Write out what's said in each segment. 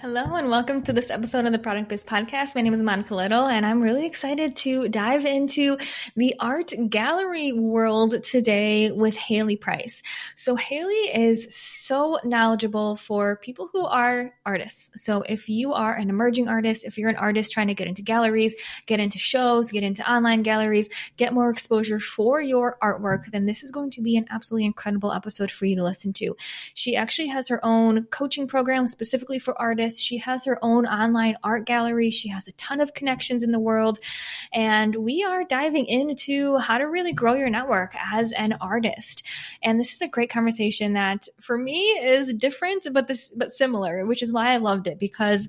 Hello and welcome to this episode of the Product Biz Podcast. My name is Monica Little and I'm really excited to dive into the art gallery world today with Hayley Price. So Hayley is so knowledgeable for people who are artists. So if you are an emerging artist, if you're an artist trying to get into galleries, get into shows, get into online galleries, get more exposure for your artwork, then this is going to be an absolutely incredible episode for you to listen to. She actually has her own coaching program specifically for artists artist. She has her own online art gallery. She has a ton of connections in the world. And we are diving into how to really grow your network as an artist. And this is a great conversation that for me is different, but this, but similar, which is why I loved it because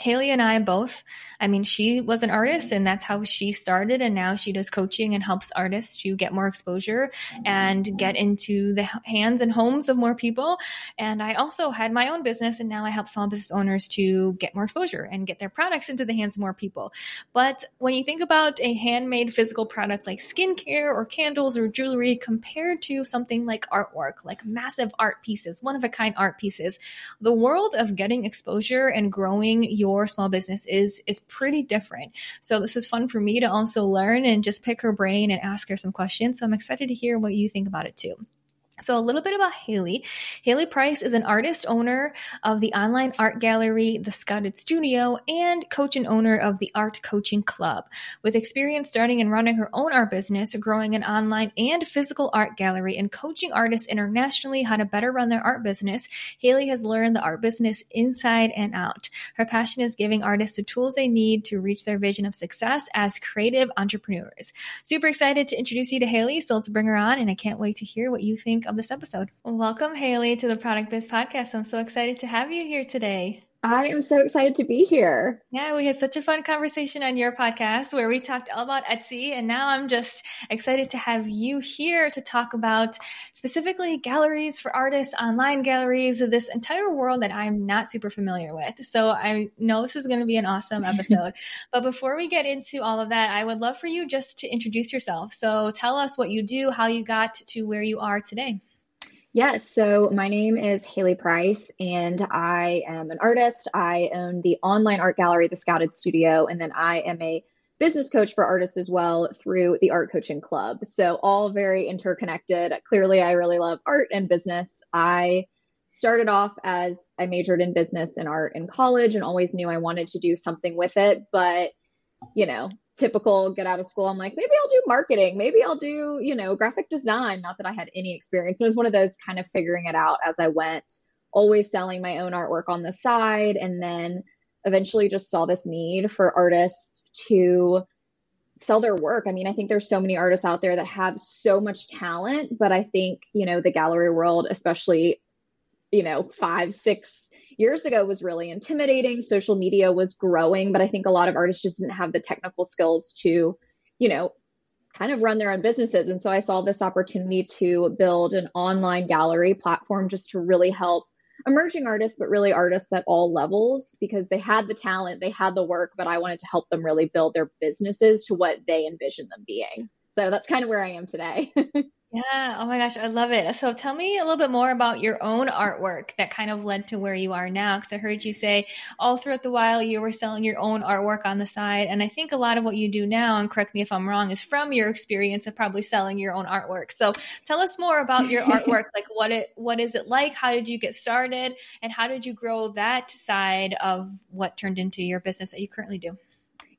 Hayley and I both, I mean, she was an artist and that's how she started. And now she does coaching and helps artists to get more exposure and get into the hands and homes of more people. And I also had my own business and now I help small business owners to get more exposure and get their products into the hands of more people. But when you think about a handmade physical product like skincare or candles or jewelry compared to something like artwork, like massive art pieces, one of a kind art pieces, the world of getting exposure and growing your your small business is is pretty different. So this is fun for me to also learn and just pick her brain and ask her some questions. So I'm excited to hear what you think about it too. So, a little bit about Hayley. Hayley Price is an artist owner of the online art gallery, The Scouted Studio, and coach and owner of the Art Coaching Club. With experience starting and running her own art business, growing an online and physical art gallery, and coaching artists internationally how to better run their art business, Hayley has learned the art business inside and out. Her passion is giving artists the tools they need to reach their vision of success as creative entrepreneurs. Super excited to introduce you to Hayley, so let's bring her on, and I can't wait to hear what you think of this episode. Welcome, Hayley, to the Product Biz Podcast. I'm so excited to have you here today. I am so excited to be here. Yeah, we had such a fun conversation on your podcast where we talked all about Etsy. And now I'm just excited to have you here to talk about specifically galleries for artists, online galleries, this entire world that I'm not super familiar with. So I know this is going to be an awesome episode. but before we get into all of that, I would love for you just to introduce yourself. So tell us what you do, how you got to where you are today. Yes, so my name is Hayley Price, and I am an artist. I own the online art gallery, The Scouted Studio, and then I am a business coach for artists as well through the Art Coaching Club. So, all very interconnected. Clearly, I really love art and business. I started off as I majored in business and art in college and always knew I wanted to do something with it. But, you know, typical get out of school i'm like maybe i'll do marketing. Maybe i'll do you know graphic design. Not that i had any experience. It was one of those kind of figuring it out as i went always selling my own artwork on the side and then eventually just saw this need for artists to sell their work. I mean i think there's so many artists out there that have so much talent but i think you know the gallery world especially you know five six years ago was really intimidating. Social media was growing, but I think a lot of artists just didn't have the technical skills to, you know, kind of run their own businesses. And so I saw this opportunity to build an online gallery platform just to really help emerging artists, but really artists at all levels because they had the talent, they had the work, but I wanted to help them really build their businesses to what they envision them being. So that's kind of where I am today. Yeah. Oh my gosh, I love it. So tell me a little bit more about your own artwork that kind of led to where you are now. Because I heard you say all throughout the while you were selling your own artwork on the side. And I think a lot of what you do now, and correct me if I'm wrong, is from your experience of probably selling your own artwork. So tell us more about your artwork. like what it what is it like? How did you get started? And how did you grow that side of what turned into your business that you currently do?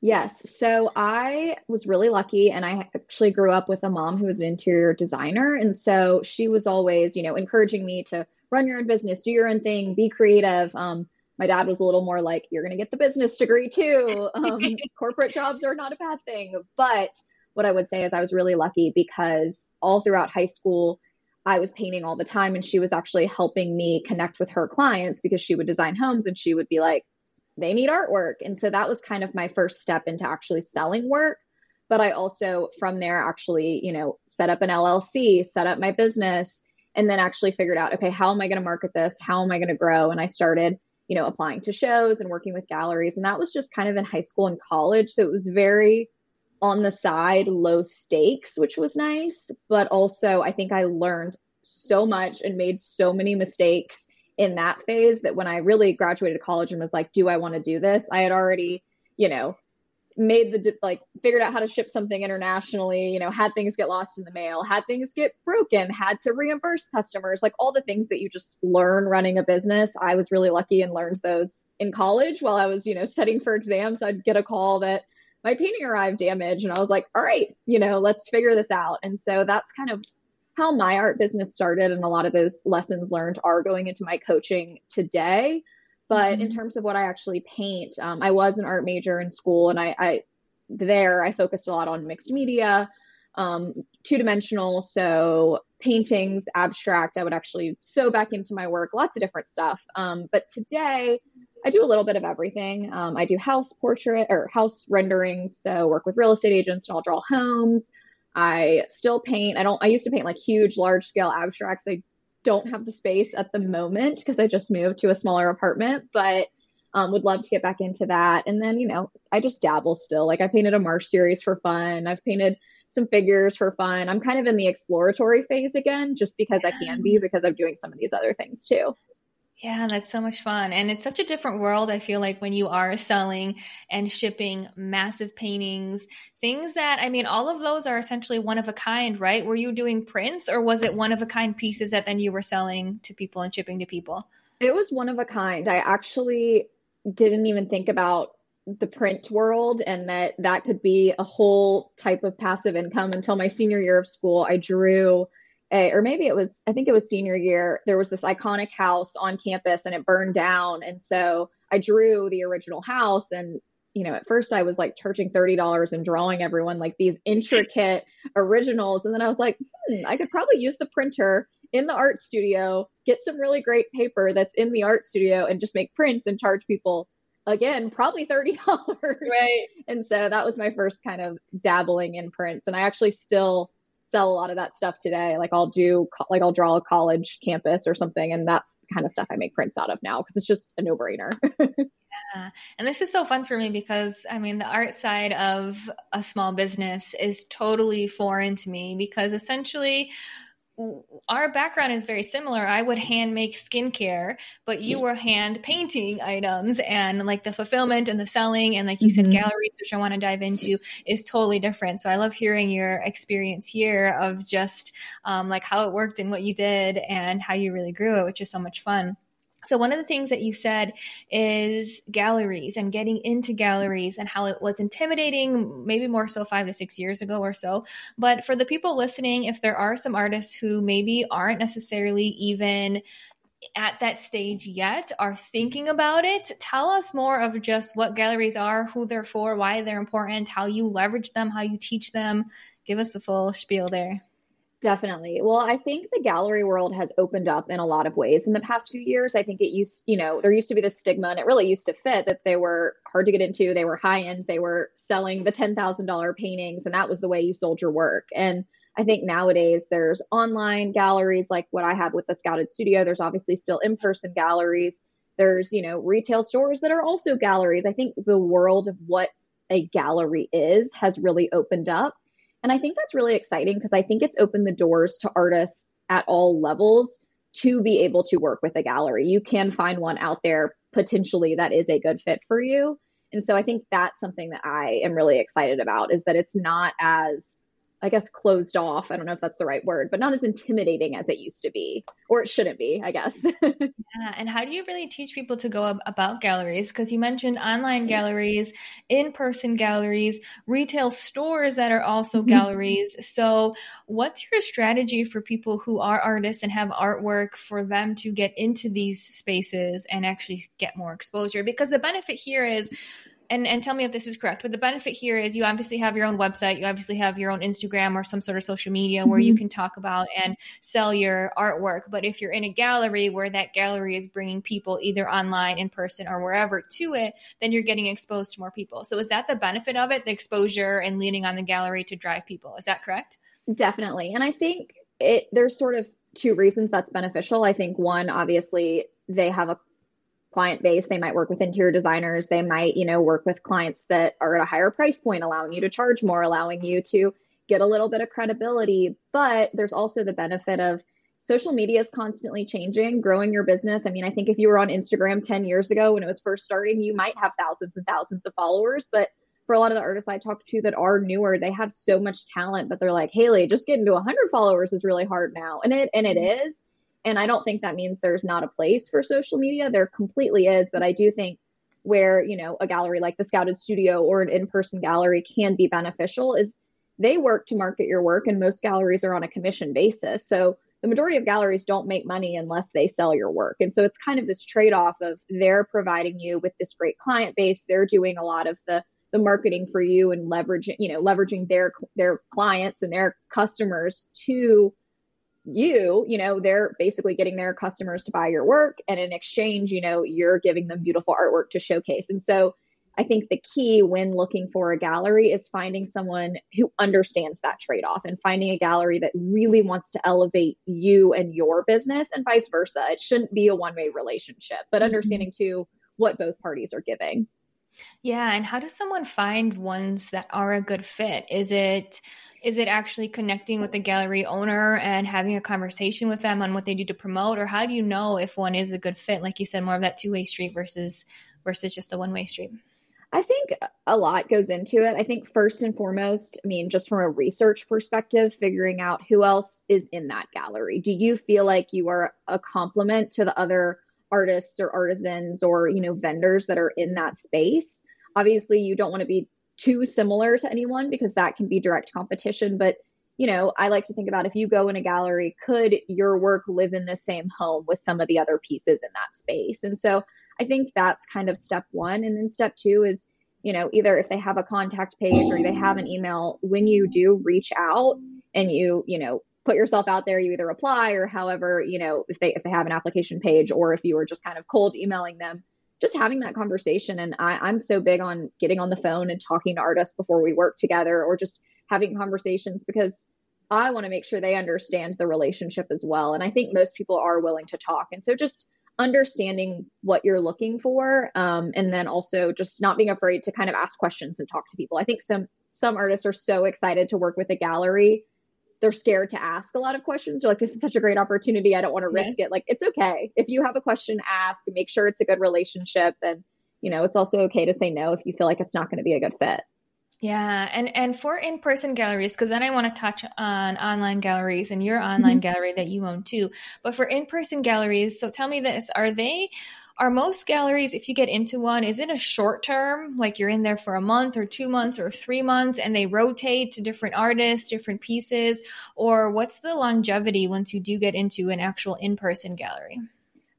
Yes. So I was really lucky and I actually grew up with a mom who was an interior designer. And so she was always, you know, encouraging me to run your own business, do your own thing, be creative. Um, my dad was a little more like, you're going to get the business degree too. Um, corporate jobs are not a bad thing. But what I would say is I was really lucky because all throughout high school, I was painting all the time and she was actually helping me connect with her clients because she would design homes and she would be like, they need artwork. And so that was kind of my first step into actually selling work. But I also, from there, actually, you know, set up an LLC, set up my business, and then actually figured out, okay, how am I going to market this? How am I going to grow? And I started, you know, applying to shows and working with galleries. And that was just kind of in high school and college. So it was very on the side, low stakes, which was nice. But also, I think I learned so much and made so many mistakes in that phase that when I really graduated college and was like, do I want to do this? I had already, you know, made the like figured out how to ship something internationally you know had things get lost in the mail had things get broken had to reimburse customers like all the things that you just learn running a business. I was really lucky and learned those in college while i was you know studying for exams. I'd get a call that my painting arrived damaged and i was like all right you know let's figure this out. And so that's kind of how my art business started and a lot of those lessons learned are going into my coaching today but mm-hmm. in terms of what I actually paint, um, I was an art major in school, and I, I there I focused a lot on mixed media, um, two dimensional. So paintings, abstract. I would actually sew back into my work, lots of different stuff. Um, but today, I do a little bit of everything. Um, I do house portrait or house renderings. So work with real estate agents and I'll draw homes. I still paint. I don't. I used to paint like huge, large scale abstracts. I don't have the space at the moment because I just moved to a smaller apartment, but um, would love to get back into that. And then, you know, I just dabble still. Like I painted a March series for fun. I've painted some figures for fun. I'm kind of in the exploratory phase again, just because I can be, because I'm doing some of these other things too. Yeah, that's so much fun. And it's such a different world, I feel like, when you are selling and shipping massive paintings, things that, I mean, all of those are essentially one of a kind, right? Were you doing prints or was it one of a kind pieces that then you were selling to people and shipping to people? It was one of a kind. I actually didn't even think about the print world and that that could be a whole type of passive income until my senior year of school. I drew a, or maybe it was, I think it was senior year, there was this iconic house on campus and it burned down. And so I drew the original house and you know, at first I was like charging $30 and drawing everyone like these intricate originals. And then I was like, hmm, I could probably use the printer in the art studio, get some really great paper that's in the art studio and just make prints and charge people again, probably $30. Right. And so that was my first kind of dabbling in prints. And I actually still sell a lot of that stuff today. Like I'll do, like I'll draw a college campus or something, and that's the kind of stuff I make prints out of now because it's just a no brainer. yeah. And this is so fun for me because I mean, the art side of a small business is totally foreign to me because essentially, our background is very similar. I would hand make skincare, but you were hand painting items and like the fulfillment and the selling and like you mm-hmm. said galleries which I want to dive into is totally different. So I love hearing your experience here of just um, like how it worked and what you did and how you really grew it, which is so much fun. So, one of the things that you said is galleries and getting into galleries and how it was intimidating, maybe more so five to six years ago or so. But for the people listening, if there are some artists who maybe aren't necessarily even at that stage yet, are thinking about it, tell us more of just what galleries are, who they're for, why they're important, how you leverage them, how you teach them. Give us the full spiel there. Definitely. Well, I think the gallery world has opened up in a lot of ways in the past few years. I think it used, you know, there used to be this stigma and it really used to fit that they were hard to get into, they were high end, they were selling the $10,000 paintings, and that was the way you sold your work. And I think nowadays there's online galleries like what I have with the Scouted Studio. There's obviously still in person galleries. There's, you know, retail stores that are also galleries. I think the world of what a gallery is has really opened up. And I think that's really exciting because I think it's opened the doors to artists at all levels to be able to work with a gallery. You can find one out there potentially that is a good fit for you. And so I think that's something that I am really excited about is that it's not as I guess closed off. I don't know if that's the right word, but not as intimidating as it used to be, or it shouldn't be, I guess. yeah. And how do you really teach people to go ab- about galleries? Because you mentioned online galleries, in person galleries, retail stores that are also mm-hmm. galleries. So, what's your strategy for people who are artists and have artwork for them to get into these spaces and actually get more exposure? Because the benefit here is and and tell me if this is correct but the benefit here is you obviously have your own website you obviously have your own instagram or some sort of social media where mm-hmm. you can talk about and sell your artwork but if you're in a gallery where that gallery is bringing people either online in person or wherever to it then you're getting exposed to more people. So is that the benefit of it the exposure and leaning on the gallery to drive people? Is that correct? Definitely. And i think it there's sort of two reasons that's beneficial. I think one obviously they have a client base they might work with interior designers they might you know work with clients that are at a higher price point allowing you to charge more allowing you to get a little bit of credibility but there's also the benefit of social media is constantly changing, growing your business. I mean, I think if you were on Instagram 10 years ago when it was first starting, you might have thousands and thousands of followers. But for a lot of the artists I talk to that are newer, they have so much talent, but they're like, Hayley, just getting to 100 followers is really hard now. And it, and it mm-hmm. is. And I don't think that means there's not a place for social media. There completely is. But I do think where, you know, a gallery like the Scouted Studio or an in person gallery can be beneficial is they work to market your work, and most galleries are on a commission basis. So the majority of galleries don't make money unless they sell your work. And so it's kind of this trade off of they're providing you with this great client base. They're doing a lot of the the marketing for you and leveraging, you know, leveraging their their clients and their customers to you, you know, they're basically getting their customers to buy your work and in exchange, you know, you're giving them beautiful artwork to showcase. And so I think the key when looking for a gallery is finding someone who understands that trade off and finding a gallery that really wants to elevate you and your business and vice versa. It shouldn't be a one way relationship, but mm-hmm. understanding too what both parties are giving. Yeah, and how does someone find ones that are a good fit? Is it is it actually connecting with the gallery owner and having a conversation with them on what they do to promote or how do you know if one is a good fit like you said more of that two-way street versus versus just a one-way street? I think a lot goes into it. I think first and foremost, I mean, just from a research perspective, figuring out who else is in that gallery. Do you feel like you are a complement to the other artists or artisans or, you know, vendors that are in that space? Obviously, you don't want to be too similar to anyone because that can be direct competition, but you know, I like to think about if you go in a gallery, could your work live in the same home with some of the other pieces in that space? And so I think that's kind of step one. And then step two is, you know, either if they have a contact page or they have an email, when you do reach out and you, you know, put yourself out there, you either reply or however, you know, if they if they have an application page or if you were just kind of cold emailing them, just having that conversation. And I, I'm so big on getting on the phone and talking to artists before we work together or just having conversations because I want to make sure they understand the relationship as well. And I think most people are willing to talk. And so just understanding what you're looking for um, and then also just not being afraid to kind of ask questions and talk to people i think some some artists are so excited to work with a gallery they're scared to ask a lot of questions they're like this is such a great opportunity i don't want to risk yeah. it like it's okay if you have a question ask make sure it's a good relationship and you know it's also okay to say no if you feel like it's not going to be a good fit yeah, and and for in-person galleries, because then I want to touch on online galleries and your online mm-hmm. gallery that you own too. But for in-person galleries, so tell me this: Are they? Are most galleries, if you get into one, is it a short term, like you're in there for a month or two months or three months and they rotate to different artists, different pieces? Or what's the longevity once you do get into an actual in person gallery?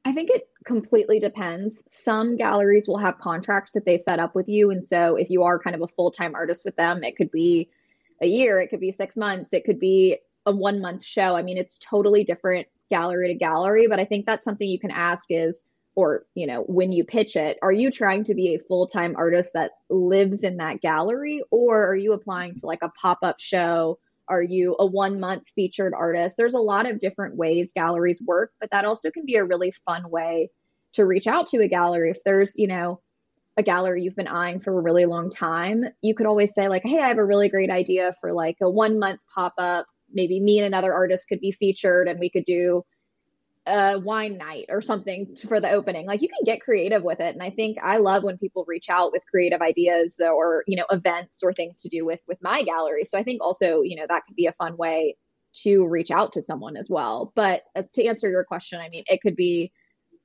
I think it completely depends. Some galleries will have contracts that they set up with you. And so if you are kind of a full time artist with them, it could be a year, it could be six months, it could be a one month show. I mean, it's totally different gallery to gallery. But I think that's something you can ask is, or, you know, when you pitch it, are you trying to be a full time artist that lives in that gallery? Or are you applying to like a pop up show? Are you a one month featured artist? There's a lot of different ways galleries work, but that also can be a really fun way to reach out to a gallery. If there's, you know, a gallery you've been eyeing for a really long time, you could always say, like, hey, I have a really great idea for like a one month pop up. Maybe me and another artist could be featured and we could do a wine night or something for the opening. Like you can get creative with it. And I think I love when people reach out with creative ideas or, you know, events or things to do with with my gallery. So I think also, you know, that could be a fun way to reach out to someone as well. But as to answer your question, I mean, it could be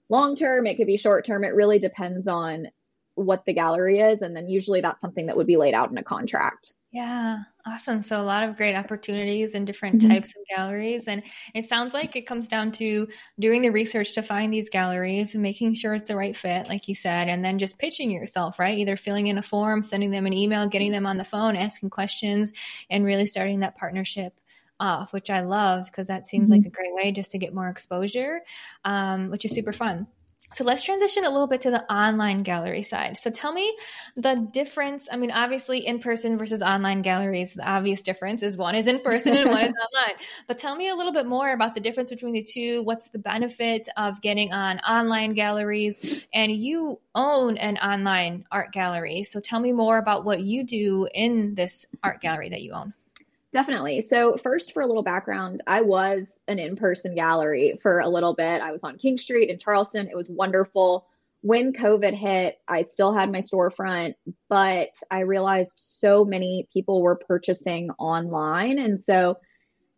long term, it could be short term. It really depends on what the gallery is. And then usually that's something that would be laid out in a contract. Yeah, awesome. So a lot of great opportunities and different mm-hmm. types of galleries. And it sounds like it comes down to doing the research to find these galleries and making sure it's the right fit, like you said, and then just pitching yourself, right? Either filling in a form, sending them an email, getting them on the phone, asking questions, and really starting that partnership off, which I love because that seems mm-hmm. like a great way just to get more exposure, um, which is super fun. So let's transition a little bit to the online gallery side. So tell me the difference. I mean, obviously, in person versus online galleries, the obvious difference is one is in person and one is online. But tell me a little bit more about the difference between the two. What's the benefit of getting on online galleries? And you own an online art gallery. So tell me more about what you do in this art gallery that you own Definitely. So, first, for a little background, I was an in person gallery for a little bit. I was on King Street in Charleston. It was wonderful. When COVID hit, I still had my storefront, but I realized so many people were purchasing online. And so,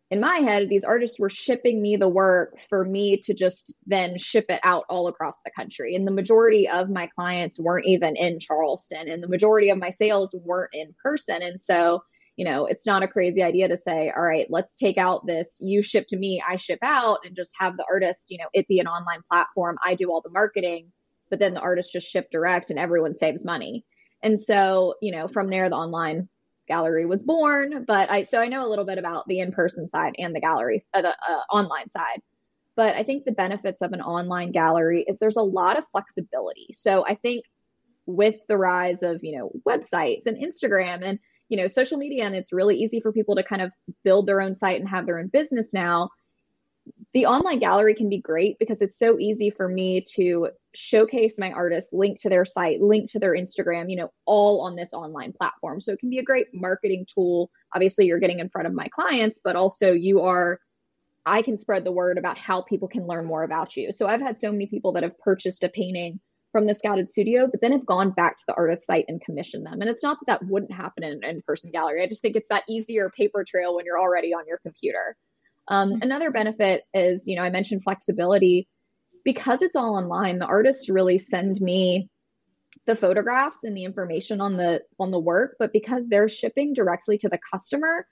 in my head, these artists were shipping me the work for me to just then ship it out all across the country. And the majority of my clients weren't even in Charleston, and the majority of my sales weren't in person. And so, you know, it's not a crazy idea to say, all right, let's take out this you ship to me, I ship out, and just have the artist, you know, it be an online platform. I do all the marketing, but then the artist just ship direct and everyone saves money. And so, you know, from there, the online gallery was born. But I so I know a little bit about the in-person side and the galleries, uh, the uh, online side. But I think the benefits of an online gallery is there's a lot of flexibility. So I think with the rise of you know websites and Instagram and you know social media, and it's really easy for people to kind of build their own site and have their own business now the online gallery can be great because it's so easy for me to showcase my artists, link to their site, link to their Instagram, you know, all on this online platform. So it can be a great marketing tool. Obviously, you're getting in front of my clients, but also you are, I can spread the word about how people can learn more about you. So I've had so many people that have purchased a painting from the scouted studio, but then have gone back to the artist site and commissioned them. And it's not that that wouldn't happen in an in person gallery. I just think it's that easier paper trail when you're already on your computer. Um, mm-hmm. another benefit is, you know, I mentioned flexibility. Because it's all online, the artists really send me the photographs and the information on the on the work, but because they're shipping directly to the customer,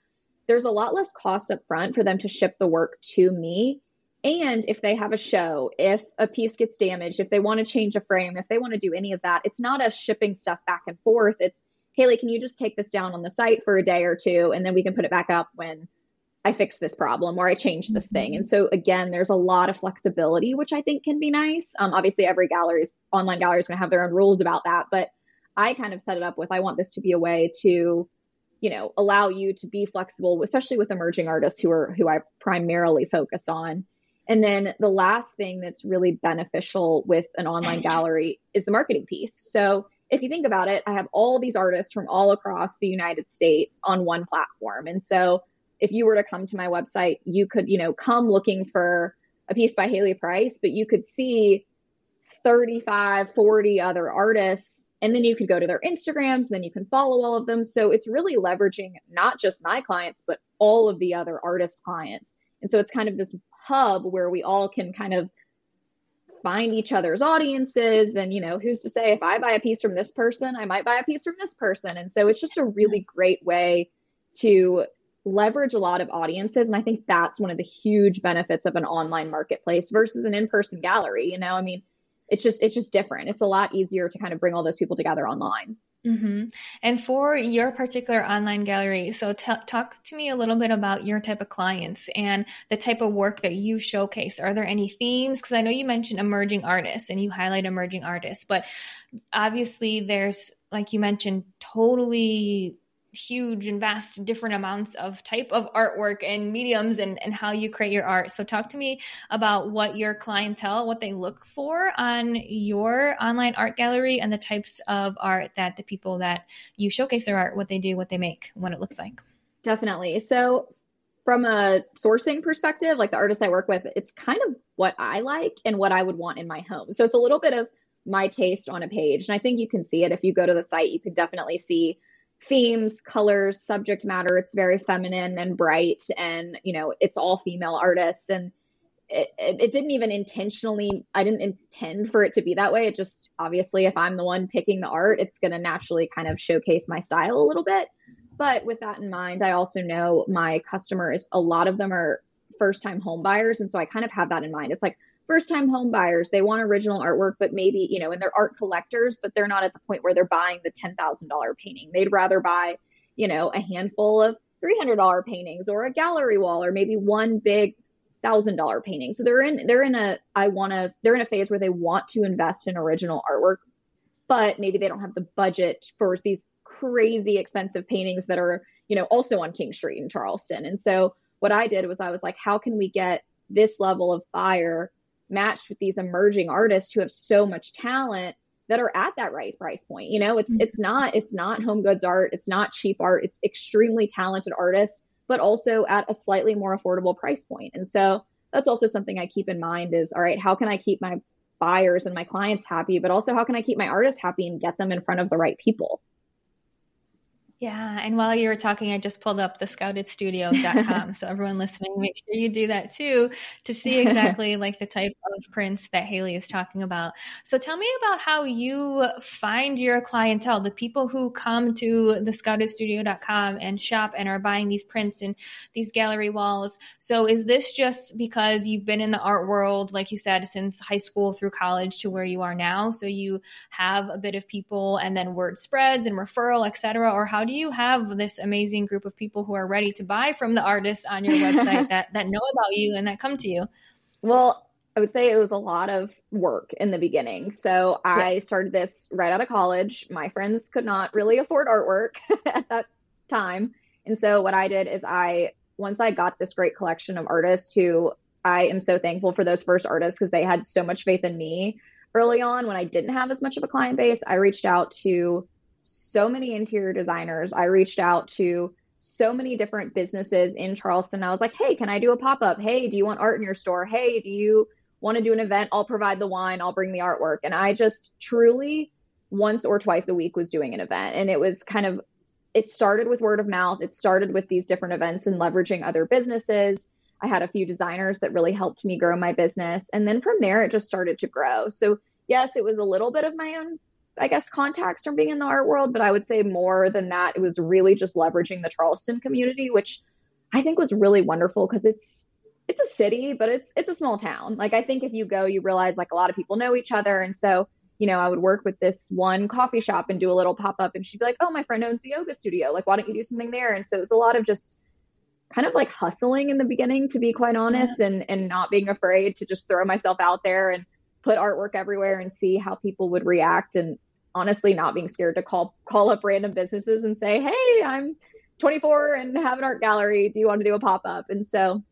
there's a lot less cost up front for them to ship the work to me. And if they have a show, if a piece gets damaged, if they want to change a frame, if they want to do any of that, it's not us shipping stuff back and forth. It's, Hayley, can you just take this down on the site for a day or two and then we can put it back up when I fix this problem or I change this thing. And so again, there's a lot of flexibility, which I think can be nice. Um, obviously, every gallery's online gallery is going to have their own rules about that, but I kind of set it up with I want this to be a way to, you know, allow you to be flexible, especially with emerging artists who are who I primarily focus on. And then the last thing that's really beneficial with an online gallery is the marketing piece. So if you think about it, I have all these artists from all across the United States on one platform. And so if you were to come to my website, you could, you know, come looking for a piece by Hayley Price, but you could see 35, 40 other artists. And then you could go to their Instagrams, and then you can follow all of them. So it's really leveraging not just my clients, but all of the other artists' clients. And so it's kind of this hub where we all can kind of find each other's audiences. And, you know, who's to say if I buy a piece from this person, I might buy a piece from this person. And so it's just a really great way to leverage a lot of audiences. And I think that's one of the huge benefits of an online marketplace versus an in-person gallery. You know, I mean, it's just it's just different. It's a lot easier to kind of bring all those people together online. Mm-hmm. And for your particular online gallery, so t- talk to me a little bit about your type of clients and the type of work that you showcase. Are there any themes? Because I know you mentioned emerging artists and you highlight emerging artists, but obviously there's, like you mentioned, totally huge and vast different amounts of type of artwork and mediums and, and how you create your art. So talk to me about what your clientele, what they look for on your online art gallery and the types of art that the people that you showcase their art, what they do, what they make, what it looks like. Definitely. So from a sourcing perspective, like the artists I work with, it's kind of what I like and what I would want in my home. So it's a little bit of my taste on a page. And I think you can see it if you go to the site, you can definitely see themes, colors, subject matter. It's very feminine and bright, and you know, it's all female artists. And it, it, it, didn't even intentionally, I didn't intend for it to be that way. It just obviously, if I'm the one picking the art, it's going to naturally kind of showcase my style a little bit. But with that in mind, I also know my customers, a lot of them are first time home buyers. And so I kind of have that in mind. It's like, first time home buyers they want original artwork but maybe you know and they're art collectors but they're not at the point where they're buying the $10,000 painting. They'd rather buy you know a handful of $300 paintings or a gallery wall or maybe one big thousand dollar painting. So they're in they're in a i want to they're in a phase where they want to invest in original artwork but maybe they don't have the budget for these crazy expensive paintings that are you know also on king street in charleston. And so what i did was i was like how can we get this level of buyer matched with these emerging artists who have so much talent that are at that right price point. You know, it's mm-hmm. it's not it's not home goods art, it's not cheap art, it's extremely talented artists but also at a slightly more affordable price point. And so that's also something I keep in mind is all right, how can I keep my buyers and my clients happy, but also how can I keep my artists happy and get them in front of the right people? Yeah. And while you were talking, I just pulled up the scoutedstudio.com. so everyone listening, make sure you do that too to see exactly like the type of prints that Hayley is talking about. So tell me about how you find your clientele, the people who come to the scoutedstudio.com and shop and are buying these prints and these gallery walls. So is this just because you've been in the art world, like you said, since high school through college to where you are now? So you have a bit of people and then word spreads and referral, etc. Or how do you have this amazing group of people who are ready to buy from the artists on your website that that know about you and that come to you? Well, I would say it was a lot of work in the beginning. So I yeah. started this right out of college. My friends could not really afford artwork at that time. And so what I did is I once I got this great collection of artists who I am so thankful for those first artists because they had so much faith in me early on when I didn't have as much of a client base. I reached out to so many interior designers. I reached out to so many different businesses in Charleston. I was like, hey, can I do a pop up? Hey, do you want art in your store? Hey, do you want to do an event? I'll provide the wine, I'll bring the artwork. And I just truly once or twice a week was doing an event. And it was kind of, it started with word of mouth. It started with these different events and leveraging other businesses. I had a few designers that really helped me grow my business. And then from there, it just started to grow. So, yes, it was a little bit of my own I guess, contacts from being in the art world, but I would say more than that, it was really just leveraging the Charleston community, which I think was really wonderful because it's it's a city, but it's it's a small town. Like I think if you go, you realize like a lot of people know each other, and so you know I would work with this one coffee shop and do a little pop up, and she'd be like, "Oh, my friend owns a yoga studio. Like, why don't you do something there?" And so it was a lot of just kind of like hustling in the beginning, to be quite honest, yeah. and and not being afraid to just throw myself out there and put artwork everywhere and see how people would react and honestly not being scared to call call up random businesses and say, "Hey, I'm 24 and have an art gallery. Do you want to do a pop up?" And so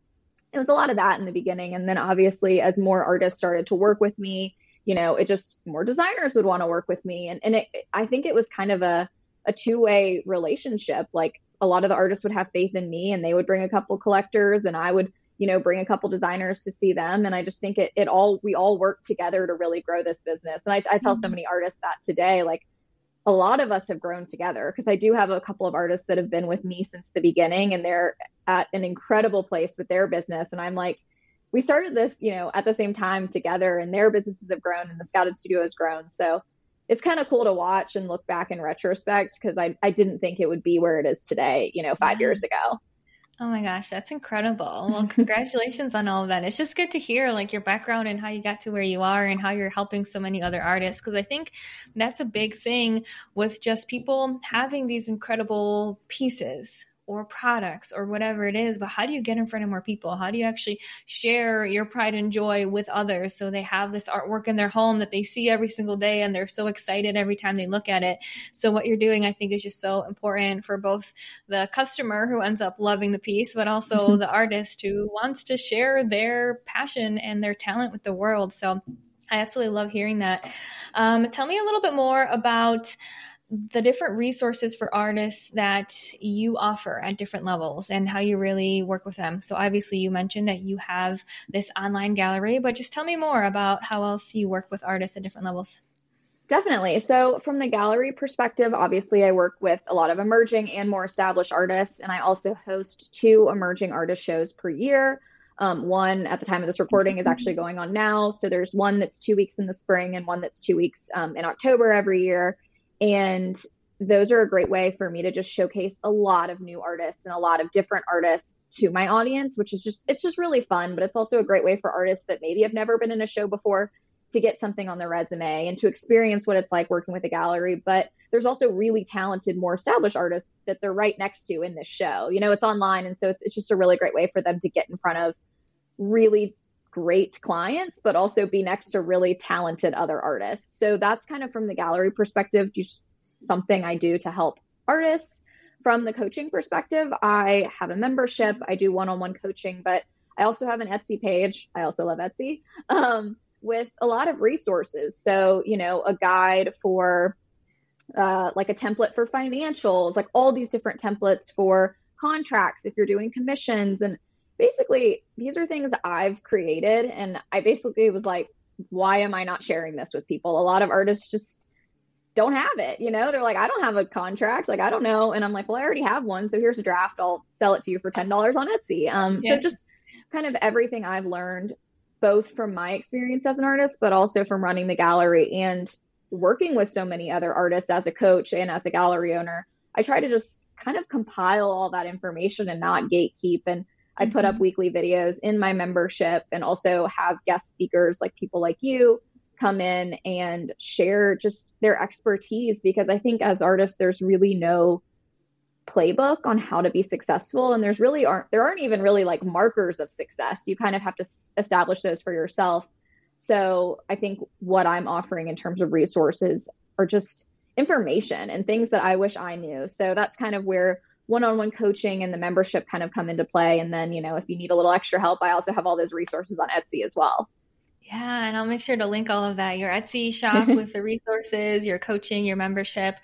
it was a lot of that in the beginning, and then obviously as more artists started to work with me, you know, it just more designers would want to work with me, and and it, I think it was kind of a a two way relationship. Like a lot of the artists would have faith in me, and they would bring a couple collectors, and I would you know bring a couple designers to see them and i just think it, it all we all work together to really grow this business and i, I tell mm-hmm. so many artists that today like a lot of us have grown together because i do have a couple of artists that have been with me since the beginning and they're at an incredible place with their business and i'm like we started this you know at the same time together and their businesses have grown and the scouted studio has grown so it's kind of cool to watch and look back in retrospect because I, I didn't think it would be where it is today, you know, five yeah. years ago. Oh my gosh, that's incredible. Well, congratulations on all of that. It's just good to hear like your background and how you got to where you are and how you're helping so many other artists because I think that's a big thing with just people having these incredible pieces or products or whatever it is, but how do you get in front of more people? How do you actually share your pride and joy with others so they have this artwork in their home that they see every single day and they're so excited every time they look at it? So, what you're doing, I think, is just so important for both the customer who ends up loving the piece, but also mm-hmm. the artist who wants to share their passion and their talent with the world. So, I absolutely love hearing that. Um, tell me a little bit more about the different resources for artists that you offer at different levels and how you really work with them. So, obviously, you mentioned that you have this online gallery, but just tell me more about how else you work with artists at different levels. Definitely. So, from the gallery perspective, obviously, I work with a lot of emerging and more established artists, and I also host two emerging artist shows per year. Um, one at the time of this recording is actually going on now. So, there's one that's two weeks in the spring and one that's two weeks um, in October every year. And those are a great way for me to just showcase a lot of new artists and a lot of different artists to my audience, which is just, it's just really fun. But it's also a great way for artists that maybe have never been in a show before to get something on their resume and to experience what it's like working with a gallery. But there's also really talented, more established artists that they're right next to in this show. You know, it's online. And so it's, it's just a really great way for them to get in front of really great clients, but also be next to really talented other artists. So that's kind of from the gallery perspective, just something I do to help artists. From the coaching perspective, I have a membership, I do one on one coaching, but I also have an Etsy page. I also love Etsy um, with a lot of resources. So, you know, a guide for uh, like a template for financials, like all these different templates for contracts, if you're doing commissions. And basically, these are things I've created. And I basically was like, why am I not sharing this with people? A lot of artists just don't have it. You know, they're like, I don't have a contract. Like, I don't know. And I'm like, well, I already have one. So here's a draft. I'll sell it to you for $10 on Etsy. Um, yeah. So just kind of everything I've learned, both from my experience as an artist, but also from running the gallery and working with so many other artists as a coach and as a gallery owner. I try to just kind of compile all that information and not gatekeep. And I put up mm-hmm. weekly videos in my membership and also have guest speakers like people like you come in and share just their expertise because I think as artists there's really no playbook on how to be successful and there's really aren't there aren't even really like markers of success. You kind of have to establish those for yourself. So I think what I'm offering in terms of resources are just information and things that I wish I knew. So that's kind of where one-on-one coaching and the membership kind of come into play and then, you know, if you need a little extra help, I also have all those resources on Etsy as well. Yeah, and I'll make sure to link all of that your Etsy shop with the resources, your coaching, your membership.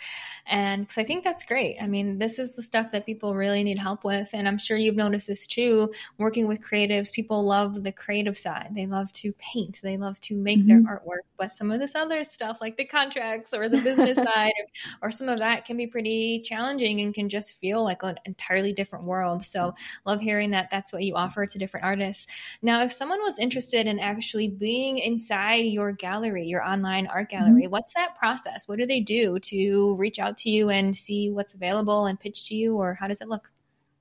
And because I think that's great. I mean, this is the stuff that people really need help with. And I'm sure you've noticed this too. Working with creatives, people love the creative side. They love to paint, they love to make mm-hmm. their artwork. But some of this other stuff, like the contracts or the business side, or, or some of that, can be pretty challenging and can just feel like an entirely different world. So, love hearing that that's what you offer to different artists. Now, if someone was interested in actually being inside your gallery, your online art mm-hmm. gallery, mm-hmm. what's that process? What do they do to reach out? to you and see what's available and pitch to you, or how does it look?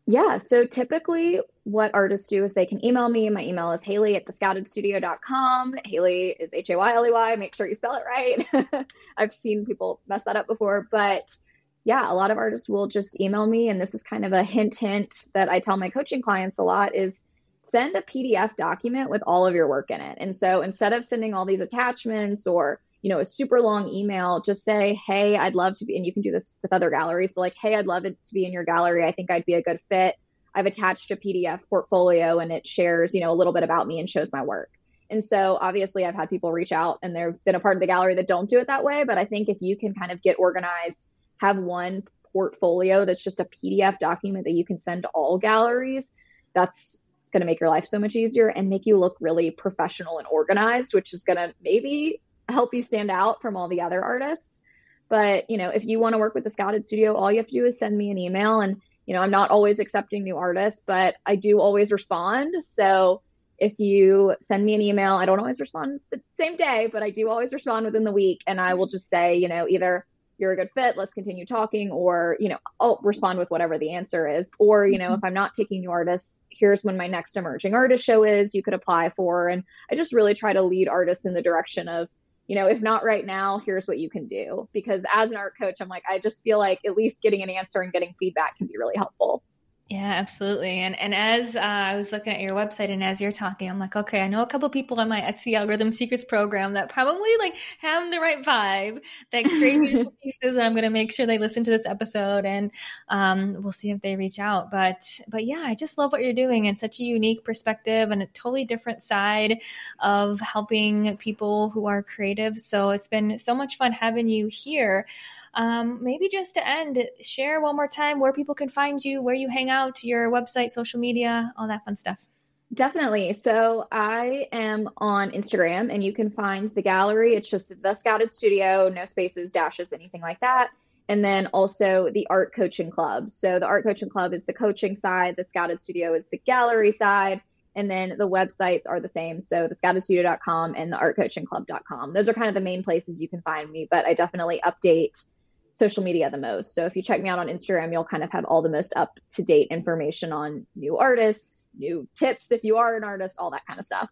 Yeah. So typically, what artists do is they can email me. My email is Hayley at thescoutedstudio.com. Hayley is H A Y L E Y. Make sure you spell it right. I've seen people mess that up before. But yeah, a lot of artists will just email me. And this is kind of a hint, hint that I tell my coaching clients a lot is send a PDF document with all of your work in it. And so instead of sending all these attachments or you know, a super long email, just say, Hey, I'd love to be, and you can do this with other galleries, but like, Hey, I'd love it to be in your gallery. I think I'd be a good fit. I've attached a PDF portfolio and it shares, you know, a little bit about me and shows my work. And so obviously I've had people reach out and they've been a part of the gallery that don't do it that way. But I think if you can kind of get organized, have one portfolio that's just a PDF document that you can send to all galleries, that's going to make your life so much easier and make you look really professional and organized, which is going to maybe help you stand out from all the other artists. But, you know, if you want to work with the Scouted Studio, all you have to do is send me an email. And, you know, I'm not always accepting new artists, but I do always respond. So if you send me an email, I don't always respond the same day, but I do always respond within the week. And I will just say, you know, either you're a good fit, let's continue talking, or, you know, I'll respond with whatever the answer is. Or, you know, mm-hmm. if I'm not taking new artists, here's when my next emerging artist show is, you could apply for. And I just really try to lead artists in the direction of, you know, if not right now, here's what you can do. Because as an art coach, I'm like, I just feel like at least getting an answer and getting feedback can be really helpful. Yeah, absolutely. And and as uh, I was looking at your website and as you're talking, I'm like, okay, I know a couple people in my Etsy algorithm secrets program that probably like have the right vibe that create beautiful pieces, and I'm going to make sure they listen to this episode, and um, we'll see if they reach out. But but yeah, I just love what you're doing and such a unique perspective and a totally different side of helping people who are creative. So it's been so much fun having you here. Um, maybe just to end, share one more time where people can find you, where you hang out, your website, social media, all that fun stuff. Definitely. So I am on Instagram and you can find the gallery. It's just the Scouted Studio, no spaces, dashes, anything like that. And then also the Art Coaching Club. So the Art Coaching Club is the coaching side, the Scouted Studio is the gallery side. And then the websites are the same. So the scoutedstudio.com and the artcoachingclub.com. Those are kind of the main places you can find me, but I definitely update social media the most. So if you check me out on Instagram, you'll kind of have all the most up to date information on new artists, new tips if you are an artist, all that kind of stuff.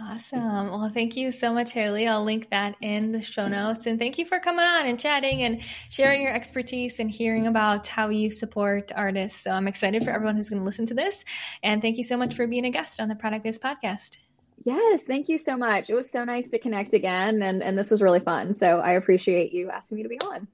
Awesome. Well, thank you so much, Hayley. I'll link that in the show notes. And thank you for coming on and chatting and sharing your expertise and hearing about how you support artists. So I'm excited for everyone who's going to listen to this. And thank you so much for being a guest on the Product Biz podcast. Yes, thank you so much. It was so nice to connect again and and this was really fun. So I appreciate you asking me to be on.